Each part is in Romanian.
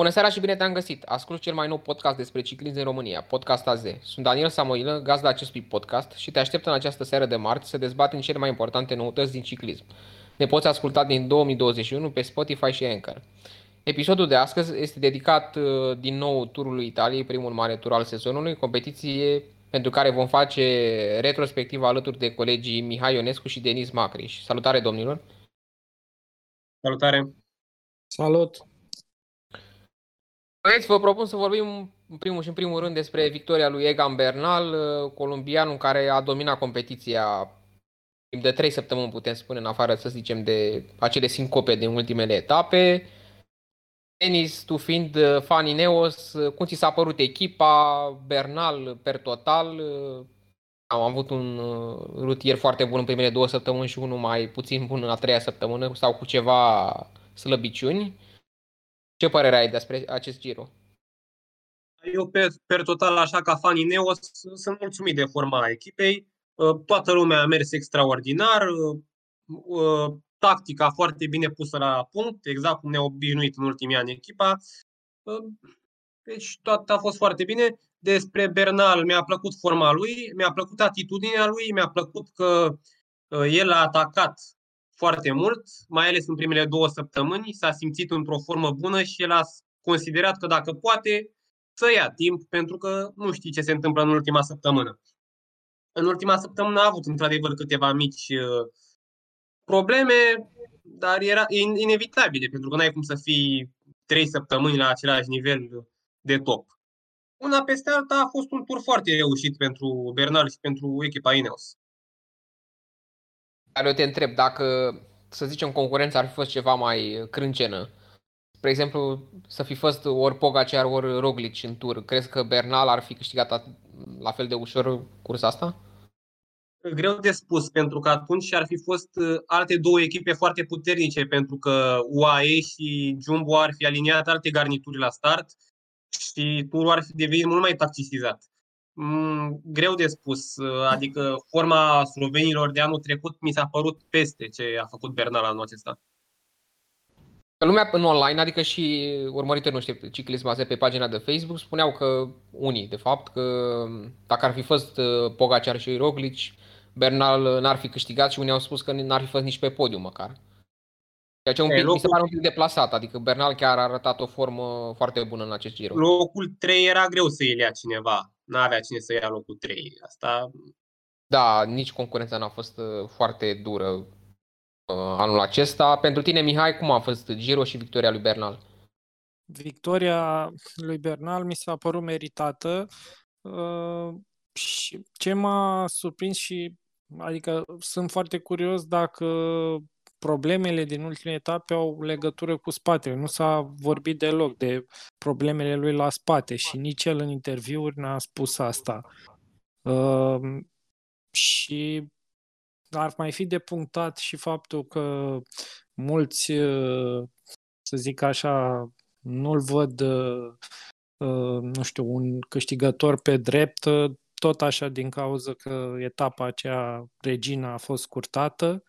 Bună seara și bine te-am găsit! Ascult cel mai nou podcast despre ciclism în România, Podcast AZ. Sunt Daniel Samoilă, gazda acestui podcast și te aștept în această seară de marți să dezbatem cele mai importante noutăți din ciclism. Ne poți asculta din 2021 pe Spotify și Anchor. Episodul de astăzi este dedicat uh, din nou turului Italiei, primul mare tur al sezonului, competiție pentru care vom face retrospectiv alături de colegii Mihai Ionescu și Denis Macriș. Salutare domnilor! Salutare! Salut! Băieți, vă propun să vorbim în primul și în primul rând despre victoria lui Egan Bernal, uh, colombianul care a dominat competiția timp de 3 săptămâni, putem spune, în afară, să zicem, de acele sincope din ultimele etape. Denis, tu fiind uh, fan Ineos, uh, cum ți s-a părut echipa, Bernal per total? Am avut un rutier foarte bun în primele două săptămâni și unul mai puțin bun în a treia săptămână sau cu ceva slăbiciuni. Ce părere ai despre acest Giro? Eu, pe, per total, așa ca fan Ineos, sunt mulțumit de forma echipei. Uh, toată lumea a mers extraordinar, uh, uh, tactica foarte bine pusă la punct, exact cum ne-a obișnuit în ultimii ani echipa. Deci tot a fost foarte bine. Despre Bernal mi-a plăcut forma lui, mi-a plăcut atitudinea lui, mi-a plăcut că el a atacat foarte mult, mai ales în primele două săptămâni, s-a simțit într-o formă bună și el a considerat că dacă poate să ia timp, pentru că nu știi ce se întâmplă în ultima săptămână. În ultima săptămână a avut într-adevăr câteva mici uh, probleme, dar era inevitabile, pentru că n-ai cum să fii trei săptămâni la același nivel de top. Una peste alta a fost un tur foarte reușit pentru Bernal și pentru echipa Ineos care eu te întreb dacă, să zicem, concurența ar fi fost ceva mai crâncenă, spre exemplu, să fi fost ori Pogacar, ori Roglic în tur, crezi că Bernal ar fi câștigat la fel de ușor cursa asta? Greu de spus, pentru că atunci ar fi fost uh, alte două echipe foarte puternice, pentru că UAE și Jumbo ar fi aliniat alte garnituri la start și turul ar fi devenit mult mai tacticizat. Mm, greu de spus. Uh, adică forma slovenilor de anul trecut mi s-a părut peste ce a făcut Bernal anul acesta. Lumea în online, adică și urmăritorii noștri ciclism pe pagina de Facebook, spuneau că unii, de fapt, că dacă ar fi fost uh, Pogacar și Roglic, Bernal n-ar fi câștigat și unii au spus că n-ar fi fost nici pe podium măcar. Ceea ce un pic, locul... mi se pare un pic deplasat, adică Bernal chiar a arătat o formă foarte bună în acest giro. Locul 3 era greu să îl ia cineva n-avea cine să ia locul 3. Asta... Da, nici concurența n-a fost uh, foarte dură uh, anul acesta. Pentru tine, Mihai, cum a fost Giro și victoria lui Bernal? Victoria lui Bernal mi s-a părut meritată uh, și ce m-a surprins și adică sunt foarte curios dacă problemele din ultimele etape au legătură cu spatele. Nu s-a vorbit deloc de problemele lui la spate și nici el în interviuri n-a spus asta. Uh, și ar mai fi de punctat și faptul că mulți, uh, să zic așa, nu-l văd, uh, nu știu, un câștigător pe drept, uh, tot așa din cauza că etapa aceea, Regina, a fost scurtată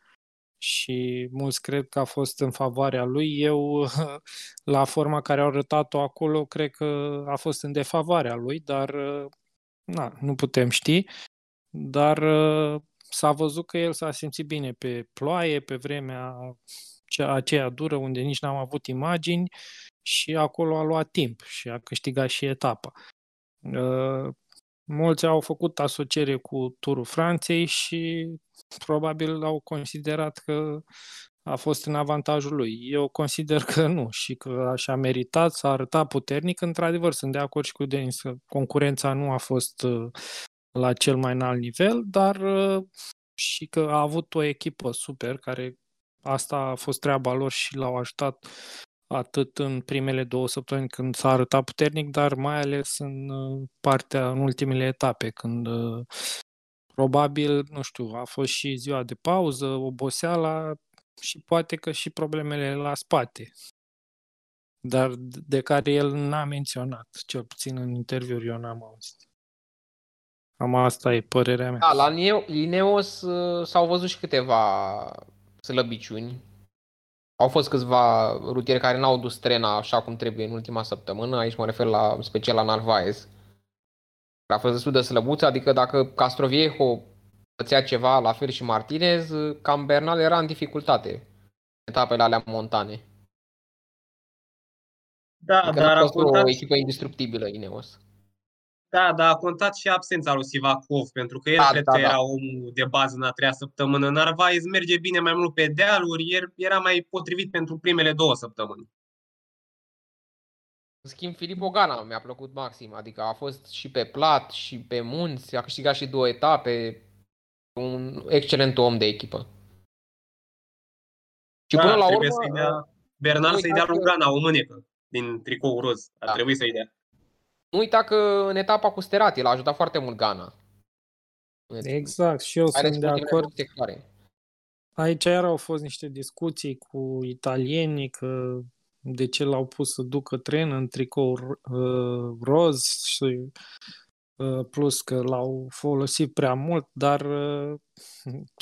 și mulți cred că a fost în favoarea lui. Eu, la forma care au arătat-o acolo, cred că a fost în defavoarea lui, dar na, nu putem ști. Dar s-a văzut că el s-a simțit bine pe ploaie, pe vremea aceea dură, unde nici n-am avut imagini și acolo a luat timp și a câștigat și etapa. Mulți au făcut asociere cu Turul Franței și probabil au considerat că a fost în avantajul lui. Eu consider că nu și că așa a meritat, s-a arătat puternic. Într-adevăr, sunt de acord și cu Denis că concurența nu a fost uh, la cel mai înalt nivel, dar uh, și că a avut o echipă super care asta a fost treaba lor și l-au ajutat atât în primele două săptămâni când s-a arătat puternic, dar mai ales în uh, partea, în ultimele etape, când probabil, nu știu, a fost și ziua de pauză, oboseala și poate că și problemele la spate, dar de care el n-a menționat, cel puțin în interviuri eu n-am auzit. Am asta e părerea mea. Da, la Ineos uh, s-au văzut și câteva slăbiciuni Au fost câțiva rutieri care n-au dus trena așa cum trebuie în ultima săptămână, aici mă refer la special la Narvaez. A fost destul de slăbuță, adică dacă Castroviejo făcea ceva, la fel și Martinez, cam Bernal era în dificultate etapele alea montane. Da, adică dar a fost contat... o echipă indestructibilă Ineos. Da, dar a contat și absența lui Sivakov, pentru că el Da, cred da, că da. era omul de bază în a treia săptămână. Narvaez merge bine mai mult pe dealuri, el era mai potrivit pentru primele două săptămâni. În schimb, Filip Ogana mi-a plăcut maxim, adică a fost și pe plat și pe munți, a câștigat și două etape, un excelent om de echipă. Și Da, până la trebuie urmă, să-i dea, Bernal nu să-i dea uitați lui că- Gana o mânecă din tricou roz. Ar Da. trebui să-i dea. Nu uita că în etapa cu Sterati l-a ajutat foarte mult Gana. Exact, și eu Mai ales sunt de în ultimele acord. două sectoare. Aici iar au fost niște discuții cu italienii că de ce l-au pus să ducă tren în tricou uh, roz și uh, plus că l-au folosit prea mult, dar uh,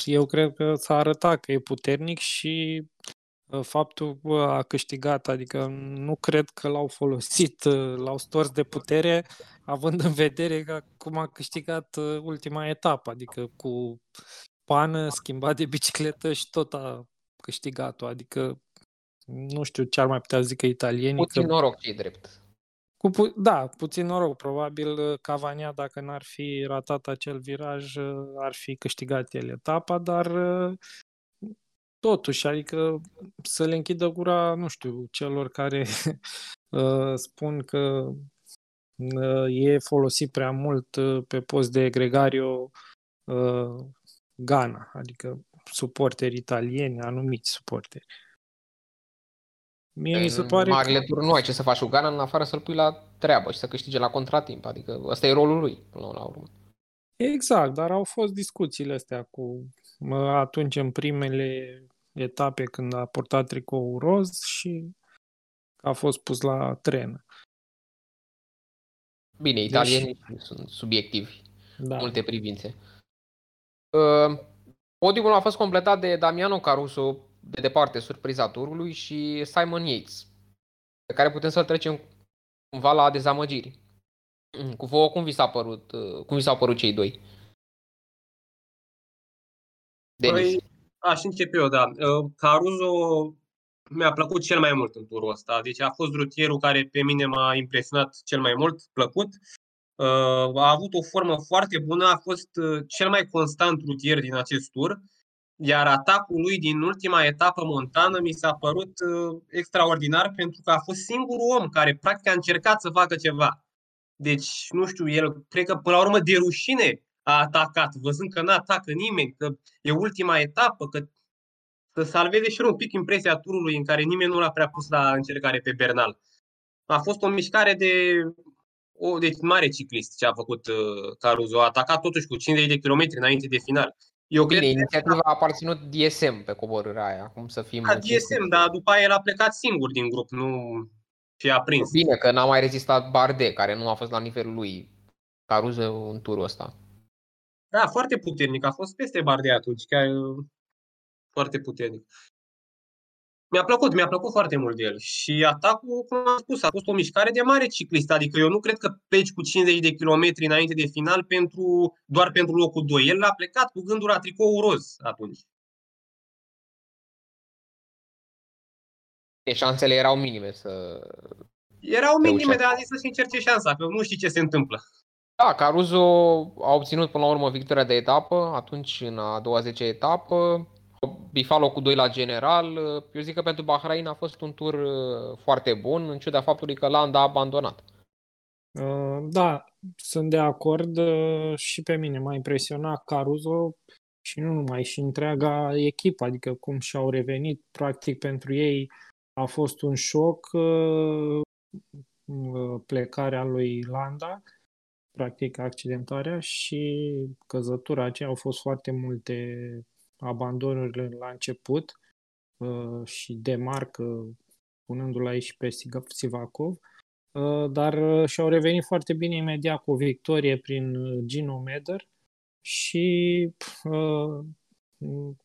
eu cred că s-a arătat că e puternic și uh, faptul că a câștigat, adică nu cred că l-au folosit, uh, l-au stors de putere, având în vedere că cum a câștigat uh, ultima etapă, adică cu pană, schimbat de bicicletă și tot a câștigat-o. Adică nu știu ce ar mai putea zică italienii. Puțin Că, noroc ce drept. cu pu- da, puțin noroc. Probabil uh, Cavania, dacă n-ar fi ratat acel viraj, uh, ar fi câștigat el etapa, dar uh, totuși, adică să le închidă gura, nu știu, celor care uh, spun că uh, e folosit prea mult uh, pe post de gregario uh, Ghana, adică suporteri italieni, anumiți suporteri. Mie mi se În pare marile că... tur nu ai ce să faci cu Gana în afară să-l pui la treabă și să câștige la contratimp. Adică ăsta e rolul lui, până la urmă. Exact, dar au fost discuțiile astea cu mă, atunci în primele etape când a portat tricou roz și a fost pus la tren. Bine, italienii sunt subiectivi Da. în multe privințe. Uh, Podiumul a fost completat de Damiano Caruso, de departe surpriza turului, și Simon Yates, pe care putem să-l trecem cumva la dezamăgiri. Cu vouă, cum vi s-a părut, uh, cum vi s-au părut cei doi? Denis. Păi, aș începe eu, da. Uh, Caruso mi-a plăcut cel mai mult în turul ăsta. Deci a fost rutierul care pe mine m-a impresionat cel mai mult, plăcut. Uh, A avut o formă foarte bună, a fost uh, cel mai constant rutier din acest tur, iar atacul lui din ultima etapă montană mi s-a părut uh, extraordinar pentru că a fost singurul om care practic a încercat să facă ceva. Deci, nu știu, el cred că până la urmă de rușine a atacat, văzând că nu atacă nimeni, că e ultima etapă, că să salveze și el un pic impresia turului în care nimeni nu l-a prea pus la încercare pe Bernal. A fost o mișcare de o deci mare ciclist ce a făcut uh, Caruso. A atacat totuși cu 50 de km înainte de final. Eu Bine, cred că inițiativa a aparținut DSM pe coborârea aia, acum să fim a DSM, dar după aia el a plecat singur din grup, nu și a prins. Bine că n-a mai rezistat Bardet, care nu a fost la nivelul lui Caruso în turul ăsta. Da, foarte puternic. A fost peste Bardet atunci, chiar uh, foarte puternic. Mi-a plăcut, mi-a plăcut foarte mult de el. Și atacul, cum am spus, a fost o mișcare de mare ciclist. Adică eu nu cred că pleci cu 50 de kilometri înainte de final pentru, doar pentru locul 2. El a plecat cu gândul la tricou roz atunci. Deci șansele erau minime să... Erau minime, Reușește. dar a zis să-și încerce șansa, că nu știi ce se întâmplă. Da, Caruso a obținut până la urmă victoria de etapă, atunci în a 20 etapă, bifat locul 2 la general. Eu zic că pentru Bahrain a fost un tur uh, foarte bun, în ciuda faptului că Landa a abandonat. Uh, Da, sunt de acord uh, și pe mine m-a impresionat Caruso și nu numai, și întreaga echipă, adică cum și-au revenit, practic pentru ei a fost un șoc uh, uh, plecarea lui Landa, practic accidentarea și căzătura aceea au fost foarte multe abandonuri la început uh, și demarcă punându-l aici și pe Siga- Sivakov. Uh, dar uh, și-au revenit foarte bine imediat cu o victorie prin uh, Gino Meder și uh,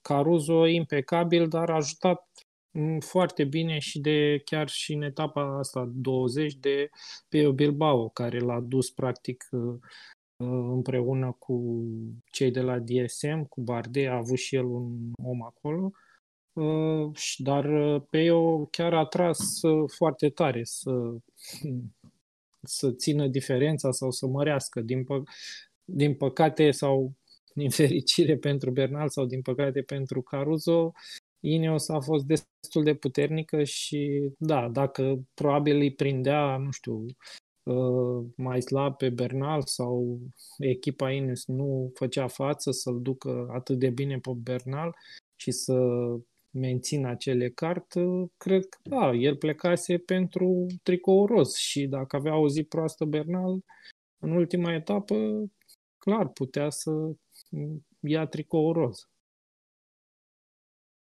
Caruso impecabil, dar a ajutat mm, foarte bine și de chiar și în etapa asta 20 de pe Bilbao, care l-a dus practic uh, uh, împreună cu cei de la DSM, cu Bardet, a avut și el un om acolo, dar pe eu chiar a tras foarte tare să, să țină diferența sau să mărească. Din, pă, din păcate sau din fericire pentru Bernal sau din păcate pentru Caruso, Ineos a fost destul de puternică și da, dacă probabil îi prindea, nu știu, uh, mai slab pe Bernal sau echipa Ineos nu făcea față să-l ducă atât de bine pe Bernal și să mențină acele cart, cred că da, el plecase pentru tricou roz și dacă avea o zi proastă Bernal, în ultima etapă, clar, putea să ia tricou roz.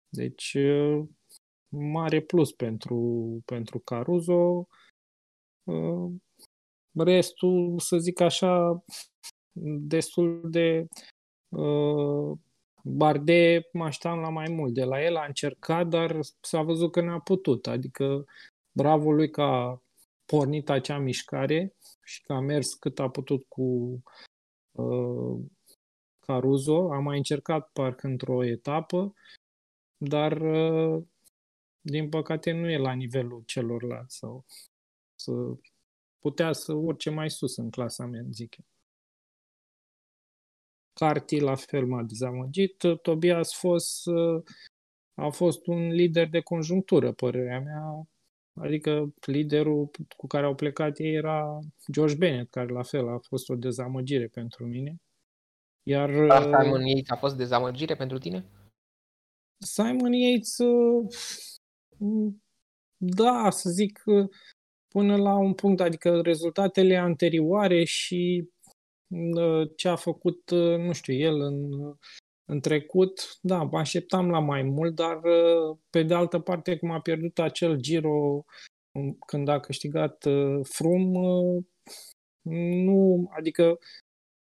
Deci, mare plus pentru, pentru Caruso. Restul, să zic așa, destul de Barde mă așteptam la mai mult de la el, a încercat, dar s-a văzut că n-a putut. Adică bravo lui că a pornit acea mișcare și că a mers cât a putut cu uh, Caruso. A mai încercat parcă într-o etapă, dar uh, din păcate nu e la nivelul celorlalți sau să putea să urce mai sus în clasament, zic eu. Carti la fel m-a dezamăgit. Tobias Fos a fost un lider de conjunctură, părerea mea. Adică liderul cu care au plecat ei era George Bennett, care la fel a fost o dezamăgire pentru mine. Iar Simon Yates a fost dezamăgire pentru tine? Simon Yates, da, să zic, până la un punct, adică rezultatele anterioare și ce a făcut, nu știu, el în, în trecut, da, mă așteptam la mai mult, dar pe de altă parte, cum a pierdut acel Giro când a câștigat Frum, nu, adică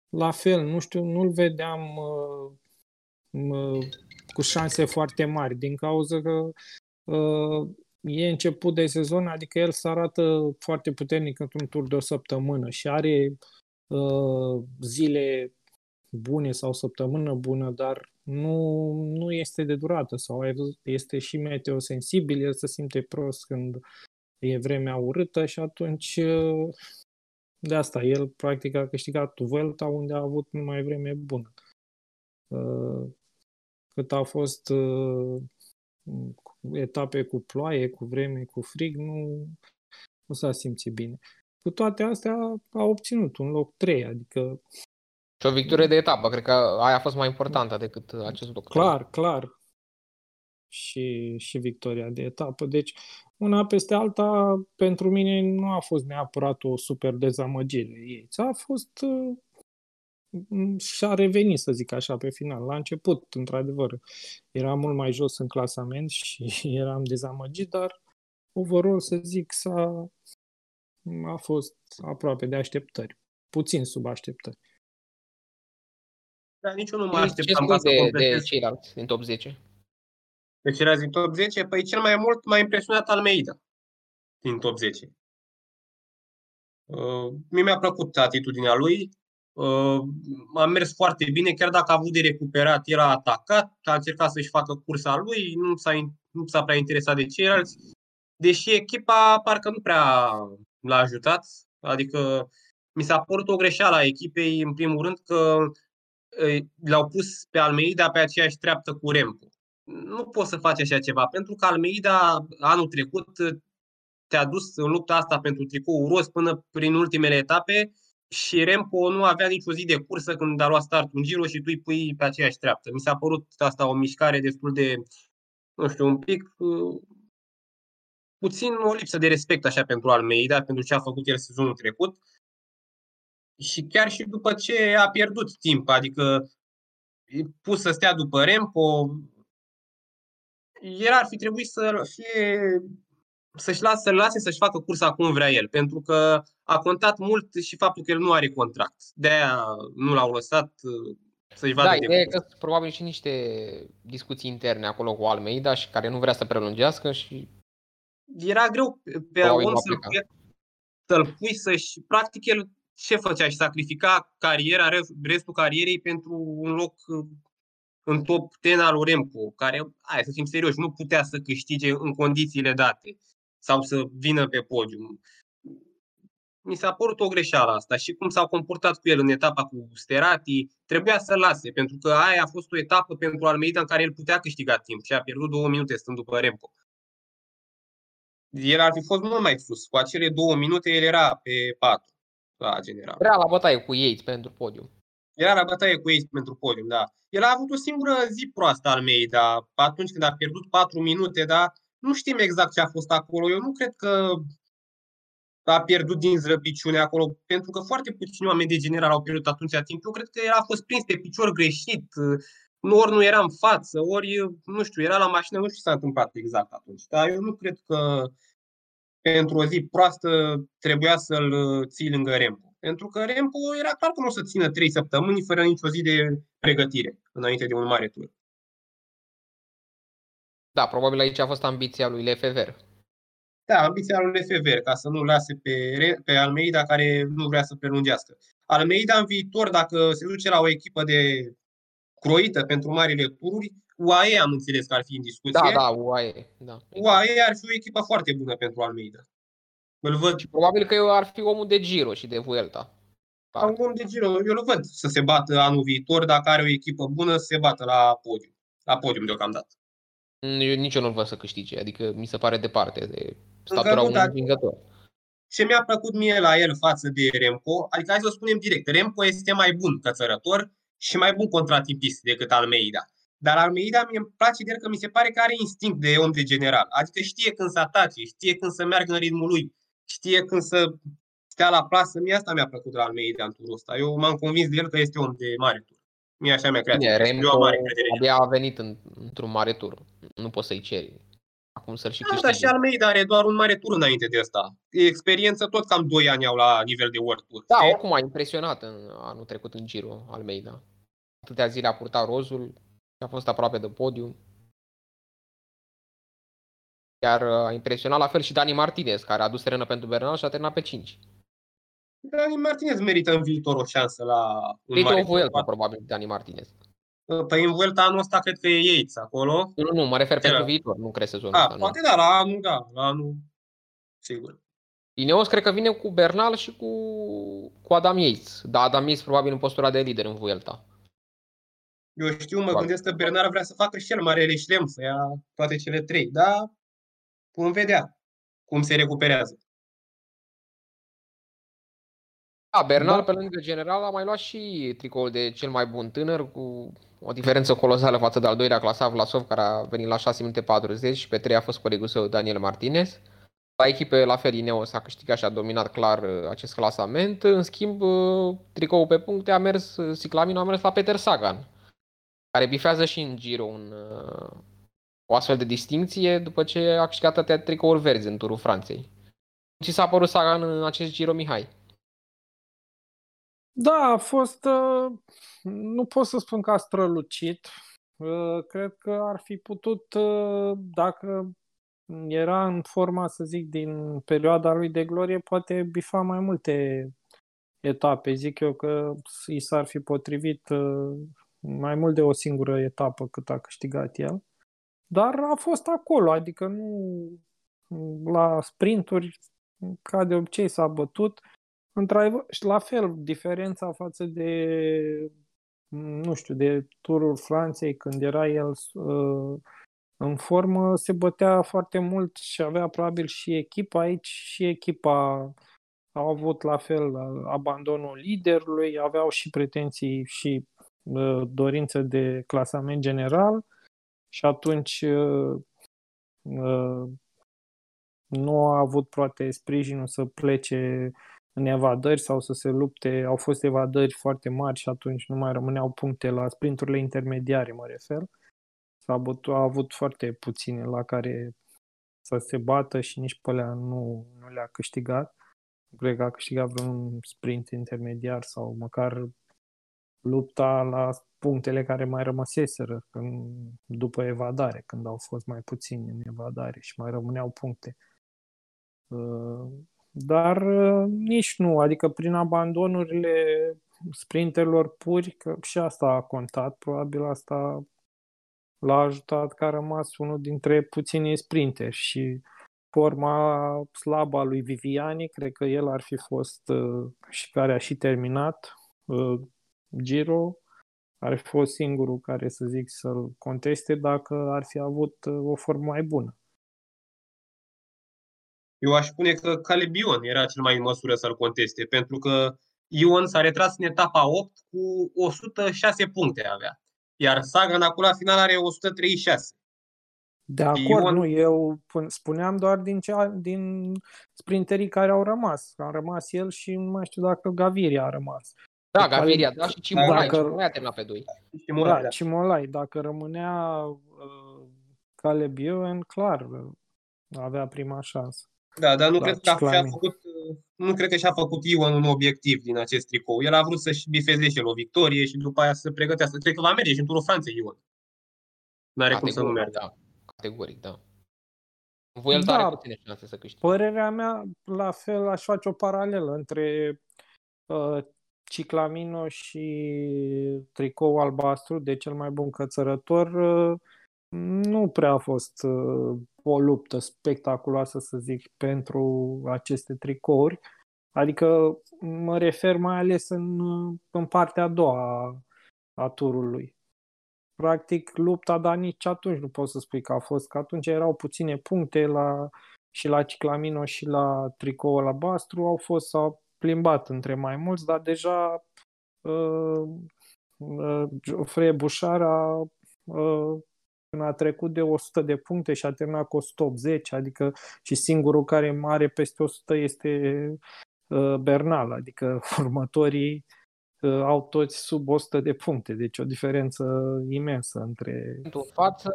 la fel, nu știu, nu-l vedeam cu șanse foarte mari, din cauza că e început de sezon, adică el se arată foarte puternic într-un tur de o săptămână și are Uh, zile bune sau săptămână bună, dar nu, nu este de durată sau este și meteosensibil, el se simte prost când e vremea urâtă și atunci uh, de asta el practic a câștigat Vuelta unde a avut numai vreme bună. Uh, cât a fost etape cu ploaie, cu vreme, cu frig, nu, nu s-a simțit bine. Cu toate astea a obținut un loc 3, adică... Și o victorie de etapă, cred că aia a fost mai importantă decât acest loc. Clar, clar. Și, și victoria de etapă. Deci, una peste alta, pentru mine nu a fost neapărat o super dezamăgire ei. A fost uh, și-a revenit, să zic așa, pe final. La început, într-adevăr, era mult mai jos în clasament și eram dezamăgit, dar overall, să zic, s-a, a fost aproape de așteptări. Puțin sub așteptări. Dar nici eu nu mă așteptam ca să de, de ceilalți din top 10. De ceilalți din top 10? Păi cel mai mult m-a impresionat Almeida din top 10. Uh, mie mi-a plăcut atitudinea lui. Uh, a mers foarte bine, chiar dacă a avut de recuperat, el a atacat, a încercat să-și facă cursa lui, nu s-a, nu s-a prea interesat de ceilalți. Deși echipa parcă nu prea l-a ajutat. Adică mi s-a părut o greșeală a echipei, în primul rând, că l-au pus pe Almeida pe aceeași treaptă cu Remco. Nu poți să faci așa ceva, pentru că Almeida anul trecut te-a dus în lupta asta pentru tricou roz până prin ultimele etape și Remco nu avea nicio zi de cursă când a luat start un giro și tu îi pui pe aceeași treaptă. Mi s-a părut asta o mișcare destul de, nu știu, un pic puțin o lipsă de respect așa pentru Almeida, pentru ce a făcut el sezonul trecut. Și chiar și după ce a pierdut timp, adică e pus să stea după Remco, el ar fi trebuit să fie să-și lase, să lase să-și facă cursa cum vrea el, pentru că a contat mult și faptul că el nu are contract. De-aia nu l-au lăsat să-și vadă Da, de ideea e că sunt probabil și niște discuții interne acolo cu Almeida și care nu vrea să prelungească și Era greu pe- pe Probabil om va să-l pleca. pui, să-l pui să-și... Practic el ce făcea? Și sacrifica cariera, re- restul carierei pentru un loc uh, în top 10 al Remco, care, hai să fim serioși, nu putea să câștige în condițiile date sau să vină pe podium. Mi s-a părut o greșeală asta și cum s-au comportat cu el în etapa cu Sterati, trebuia să lase, pentru că aia a fost o etapă pentru Almeida în care el putea câștiga timp și a pierdut două minute stând după Remco. El ar fi fost mult mai sus. Cu acele două minute el era pe patru la general. vrea la bătaie cu Yates pentru podium. Era la bătaie cu ei pentru podium, da. El a avut o singură zi proastă al mei, dar atunci când a pierdut 4 minute, dar nu știm exact ce a fost acolo. Eu nu cred că a pierdut din zrăbiciune acolo, pentru că foarte puțini oameni de general au pierdut atunci timp. Eu cred că el a fost prins pe picior greșit, ori nu era în față, ori, nu știu, era la mașină, nu știu ce s-a întâmplat exact atunci. Dar eu nu cred că pentru o zi proastă trebuia să-l ții lângă Remco. Pentru că Remco era clar că nu o să țină 3 săptămâni fără nicio zi de pregătire înainte de un mare tur. Da, probabil aici a fost ambiția lui Lefever. Da, ambiția lui Lefever, ca să nu lase pe, Re- pe Almeida care nu vrea să prelungească. Almeida în viitor, dacă se duce la o echipă de croită pentru marile tururi, UAE am înțeles că ar fi în discuție. Da, da, UAE. Da. UAE ar fi o echipă foarte bună pentru Almeida. Îl văd Și probabil că eu ar fi omul de Giro și de Vuelta. ca un om de Giro. Eu îl văd să se bată anul viitor, dacă are o echipă bună, să se bată la podium. La podium deocamdată. Eu nici eu nu-l văd să câștige, adică mi se pare departe de statura nu, unui dar- învingător. ce mi-a plăcut mie la el față de Remco, adică hai să o spunem direct, Remco este mai bun cățărător și mai bun contratipist decât Almeida. Dar Almeida mi îmi place de el că mi se pare că are instinct de om de general. Adică știe când să atace, știe când să meargă în ritmul lui, știe când să stea la plasă. Mie asta mi-a plăcut la Almeida în turul ăsta. Eu m-am convins de el că este om de mare tur. Mie așa mi-a creat. Bine, impresia. Eu Remco am mare încredere în el. abia a venit în, într-un mare tur. Nu poți să-i ceri. Acum să-l și Da, dar câștige. și Almeida are doar un mare tur înainte de asta. Experiență tot cam 2 ani au la nivel de World Tour. Da, Știi? oricum a impresionat în anul trecut în Giro Almeida. Atâtea zile a purtat rozul și a fost aproape de podium. Iar uh, a impresionat la fel și Dani Martinez, care a adus terenă pentru Bernal și a terminat pe 5. Dani Martinez merită în viitor o șansă la un Uite mare o Vuelta, tur. probabil, Dani Martinez. Păi în Vuelta anul ăsta cred că e Yates acolo. Nu, nu, nu, mă refer Ce pentru la- viitor, nu cred sezonul A, ăsta. nu. poate da, la anul, da, la anul, sigur. Ineos cred că vine cu Bernal și cu, cu Adam Yates. Da, Adam Yates probabil în postura de lider în Vuelta. Eu știu, mă Poate. gândesc că Bernard vrea să facă și el marele șlem, să ia toate cele trei, dar vom vedea cum se recuperează. Da, Bernal, Da. pe lângă general, a mai luat și tricoul de cel mai bun tânăr, cu o diferență colosală față de al doilea clasat Vlasov, care a venit la 6 minute 40 și pe 3 a fost colegul său Daniel Martinez. La echipe, la fel, Ineos a câștigat și a dominat clar uh, acest clasament. În schimb, uh, tricoul pe puncte a mers, uh, Ciclamino a mers la Peter Sagan, care bifează și în Giro un, uh, o astfel de distinție după ce a câștigat atâtea tricouri verzi în turul Franței. Ți s-a părut Sagan în acest Giro, Mihai? Da, a fost, uh, nu pot să spun că a strălucit. Uh, Cred că ar fi putut, uh, dacă era în forma, să zic, din perioada lui de glorie, poate bifa mai multe etape. Zic eu că i s-ar fi potrivit uh, mai mult de o singură etapă cât a câștigat el. Dar a fost acolo, adică nu la sprinturi, ca de obicei s-a bătut. Într-adevăr, și la fel, diferența față de, nu știu, de turul Franței, când era el uh, în formă, se bătea foarte mult și avea probabil și echipa aici și echipa au avut la fel uh, abandonul liderului, aveau și pretenții și uh, dorință de clasament general și atunci uh, uh, nu a avut poate sprijinul să plece în evadări sau să se lupte. Au fost evadări foarte mari și atunci nu mai rămâneau puncte la sprinturile intermediare, mă refer. S-a bătut, a avut foarte puține la care să se bată și nici pe alea nu, nu le-a câștigat. Cred că a câștigat vreun sprint intermediar sau măcar lupta la punctele care mai rămăseseră când, după evadare, când au fost mai puțini în evadare și mai rămâneau puncte. Uh, dar uh, nici nu, adică prin abandonurile sprinterilor puri, că și asta a contat, probabil asta l-a ajutat că a rămas unul dintre puținii sprinteri și forma slabă a lui Viviani, cred că el ar fi fost uh, și care a și terminat Giro, ar fi fost singurul care să zic să-l conteste dacă ar fi avut o formă mai bună. Eu aș spune că Caleb Ion era cel mai în măsură să-l conteste, pentru că Ion s-a retras în etapa 8 cu 106 puncte avea, iar Sagan acum la final are 136. De acord, Ion... nu, eu spuneam doar din, cea, din sprinterii care au rămas. A rămas el și nu mai știu dacă Gaviria a rămas. Da, Gaviria, da, și Cimolai. Dacă... Cimolai a terminat pe 2. Cimolai, da, Cimolai. Dacă rămânea uh, Caleb Ewan, clar, avea prima șansă. Da, dar nu, cred că și-a făcut, nu cred că și-a făcut Ion un obiectiv din acest tricou. El a vrut să-și bifeze și el o victorie și după aia să se pregătească. Cred că va merge și în turul Franței Ion. N-are cum să nu meargă. Da. Categoric, da. Voi da, are puține șanse să câștige. Părerea mea, la fel, aș face o paralelă între uh, Ciclamino și tricou albastru de cel mai bun cățărător. Uh, nu prea a fost uh, o luptă spectaculoasă, să zic, pentru aceste tricouri. Adică mă refer mai ales în, în partea a doua a turului. Practic, lupta, dar nici atunci nu pot să spui că a fost, că atunci erau puține puncte la, și la Ciclamino și la tricoul albastru, au fost, s-au plimbat între mai mulți, dar deja uh, uh, Geoffrey Bouchard a uh, când a trecut de 100 de puncte și a terminat cu 180, adică și singurul care are peste 100 este uh, Bernal, adică următorii uh, au toți sub 100 de puncte, deci o diferență imensă între... În față,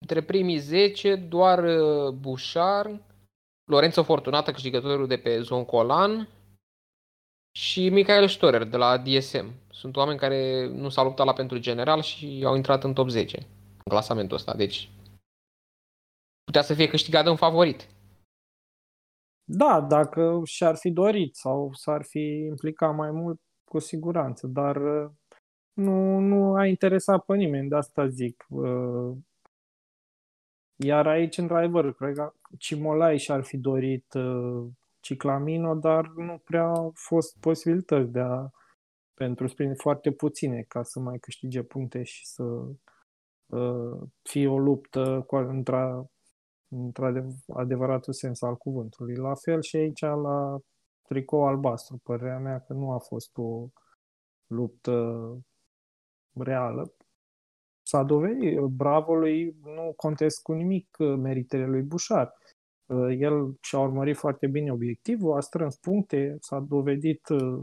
între primii 10, doar uh, Bouchard, Lorenzo Fortunată, câștigătorul de pe Zoncolan, și Michael Storer de la DSM. Sunt oameni care nu s-au luptat la pentru general și au intrat în top 10 în clasamentul ăsta. Deci putea să fie câștigat de un favorit. Da, dacă și-ar fi dorit sau s-ar fi implicat mai mult, cu siguranță, dar uh, nu, nu a interesat pe nimeni, de asta zic. Uh, iar aici, într-adevăr, cred că Cimolai și-ar fi dorit uh, Ciclamino, dar nu prea au fost posibilități de a, pentru sprint foarte puține ca să mai câștige puncte și să uh, fie o luptă cu, într într-adevăratul sens al cuvântului. La fel și aici la tricou albastru, părerea mea că nu a fost o luptă reală. S-a dovedit, bravo lui, nu contest cu nimic meritele lui Bușar. Uh, el și-a urmărit foarte bine obiectivul, a strâns puncte, s-a dovedit uh,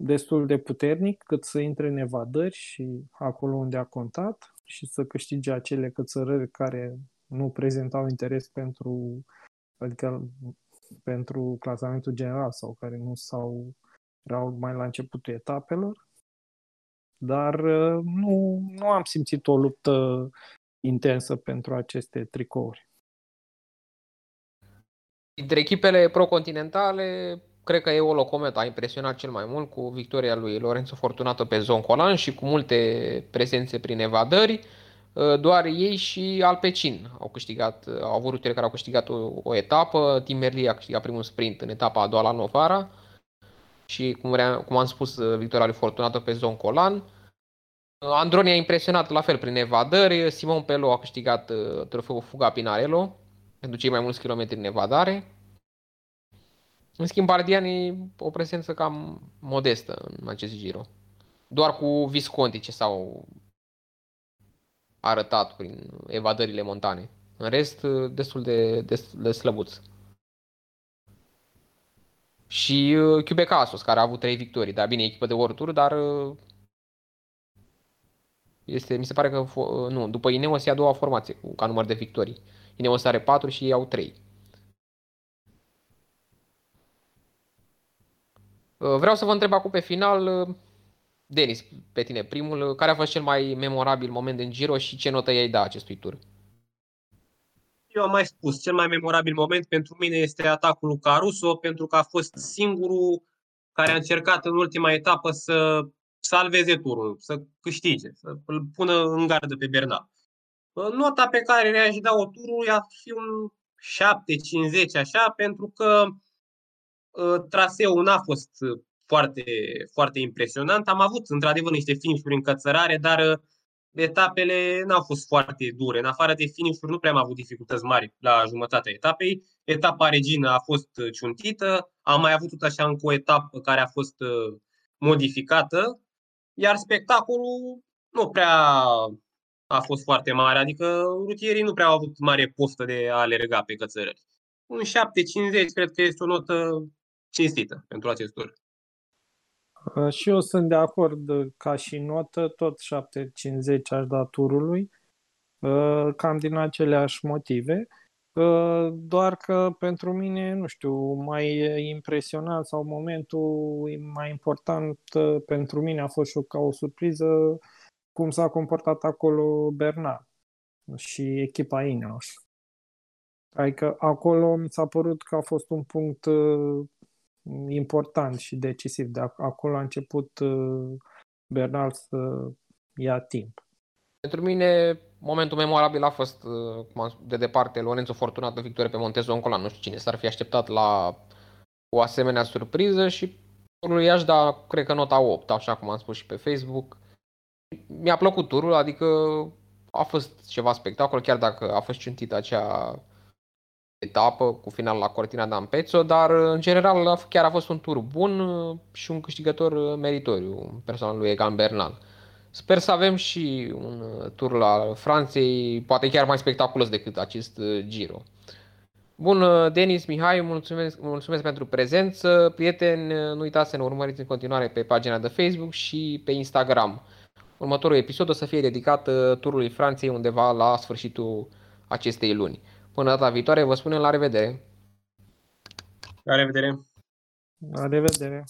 destul de puternic cât să intre în evadări și acolo unde a contat și să câștige acele cățărări care nu prezentau interes pentru, adică pentru clasamentul general sau care nu s-au erau mai la începutul etapelor. Dar uh, nu, nu am simțit o luptă intensă pentru aceste tricouri. Dintre echipele pro-continentale, cred că Eurolocomet a impresionat cel mai mult cu victoria lui Lorenzo Fortunato pe Zon Colan și cu multe prezențe prin evadări. Uh, doar ei și Alpecin au câștigat, uh, au avut rutiere care au câștigat o, o etapă. Tim Merli a câștigat primul sprint în etapa a doua la Novara și, cum, rea, cum am spus, uh, victoria lui Fortunato pe Zon Colan. Androni a impresionat la fel prin evadări. Simon Pelo a câștigat trofeul Fuga Pinarello pentru cei mai mulți kilometri în evadare. În schimb, Bardiani o prezență cam modestă în acest giro. Doar cu Visconti ce s-au arătat prin evadările montane. În rest, destul de, de, de slăbuț. Și uh, Asos, care a avut trei victorii. Da, bine, echipă de World Tour, dar uh, este, mi se pare că, uh, nu, după Ineos e a doua formație cu, ca număr de victorii. Ineos are 4 și ei au 3. Vreau să vă întreb acum pe final, uh, Denis, pe tine primul, care a fost cel mai memorabil moment din Giro și ce notă i-ai da acestui tur? Eu am mai spus, cel mai memorabil moment pentru mine este atacul lui Caruso, pentru că a fost singurul care a încercat în ultima etapă să salveze turul, să câștige, să îl pună în gardă pe Bernal. Nota pe care le-aș da-o turul ar fi un 7-50 așa, pentru că ă, traseul n-a fost foarte, foarte impresionant. Am avut într-adevăr niște finișuri în cățărare, dar ă, etapele n-au fost foarte dure. În afară de finișuri nu prea am avut dificultăți mari la jumătatea etapei. Etapa regină a fost ciuntită, am mai avut tot așa încă o etapă care a fost ă, modificată, iar spectacolul nu prea a fost foarte mare, adică rutierii nu prea au avut mare poftă de a alerga pe cățărări. Un 7-50 cred că este o notă cinstită pentru acest tur. Uh, și eu sunt de acord ca și notă, tot 7-50 aș da turului, uh, cam din aceleași motive, uh, doar că pentru mine, nu știu, mai impresionant sau momentul mai important pentru mine a fost și ca o surpriză cum s-a comportat acolo Bernard și echipa Ineos. Adică acolo mi s-a părut că a fost un punct uh, important și decisiv. De acolo a început uh, Bernal să ia timp. Pentru mine, momentul memorabil a fost uh, de departe Lorenzo Fortunat în victorie pe Montezo Oncola. Nu știu cine s-ar fi așteptat la o asemenea surpriză și lui i-aș da, cred că nota 8, așa cum am spus și pe Facebook mi-a plăcut turul, adică a fost ceva spectacol, chiar dacă a fost ciuntită acea etapă cu final la Cortina d'Ampezzo, dar în general chiar a fost un tur bun și un câștigător meritoriu, personal lui Egan Bernal. Sper să avem și un tur la Franței, poate chiar mai spectaculos decât acest Giro. Bun, Denis, Mihai, mulțumesc, mulțumesc pentru prezență. Prieteni, nu uitați să ne urmăriți în continuare pe pagina de Facebook și pe Instagram. Următorul episod o să fie dedicat uh, turului Franței undeva la sfârșitul acestei luni. Până data viitoare, vă spunem la revedere! La revedere! La revedere!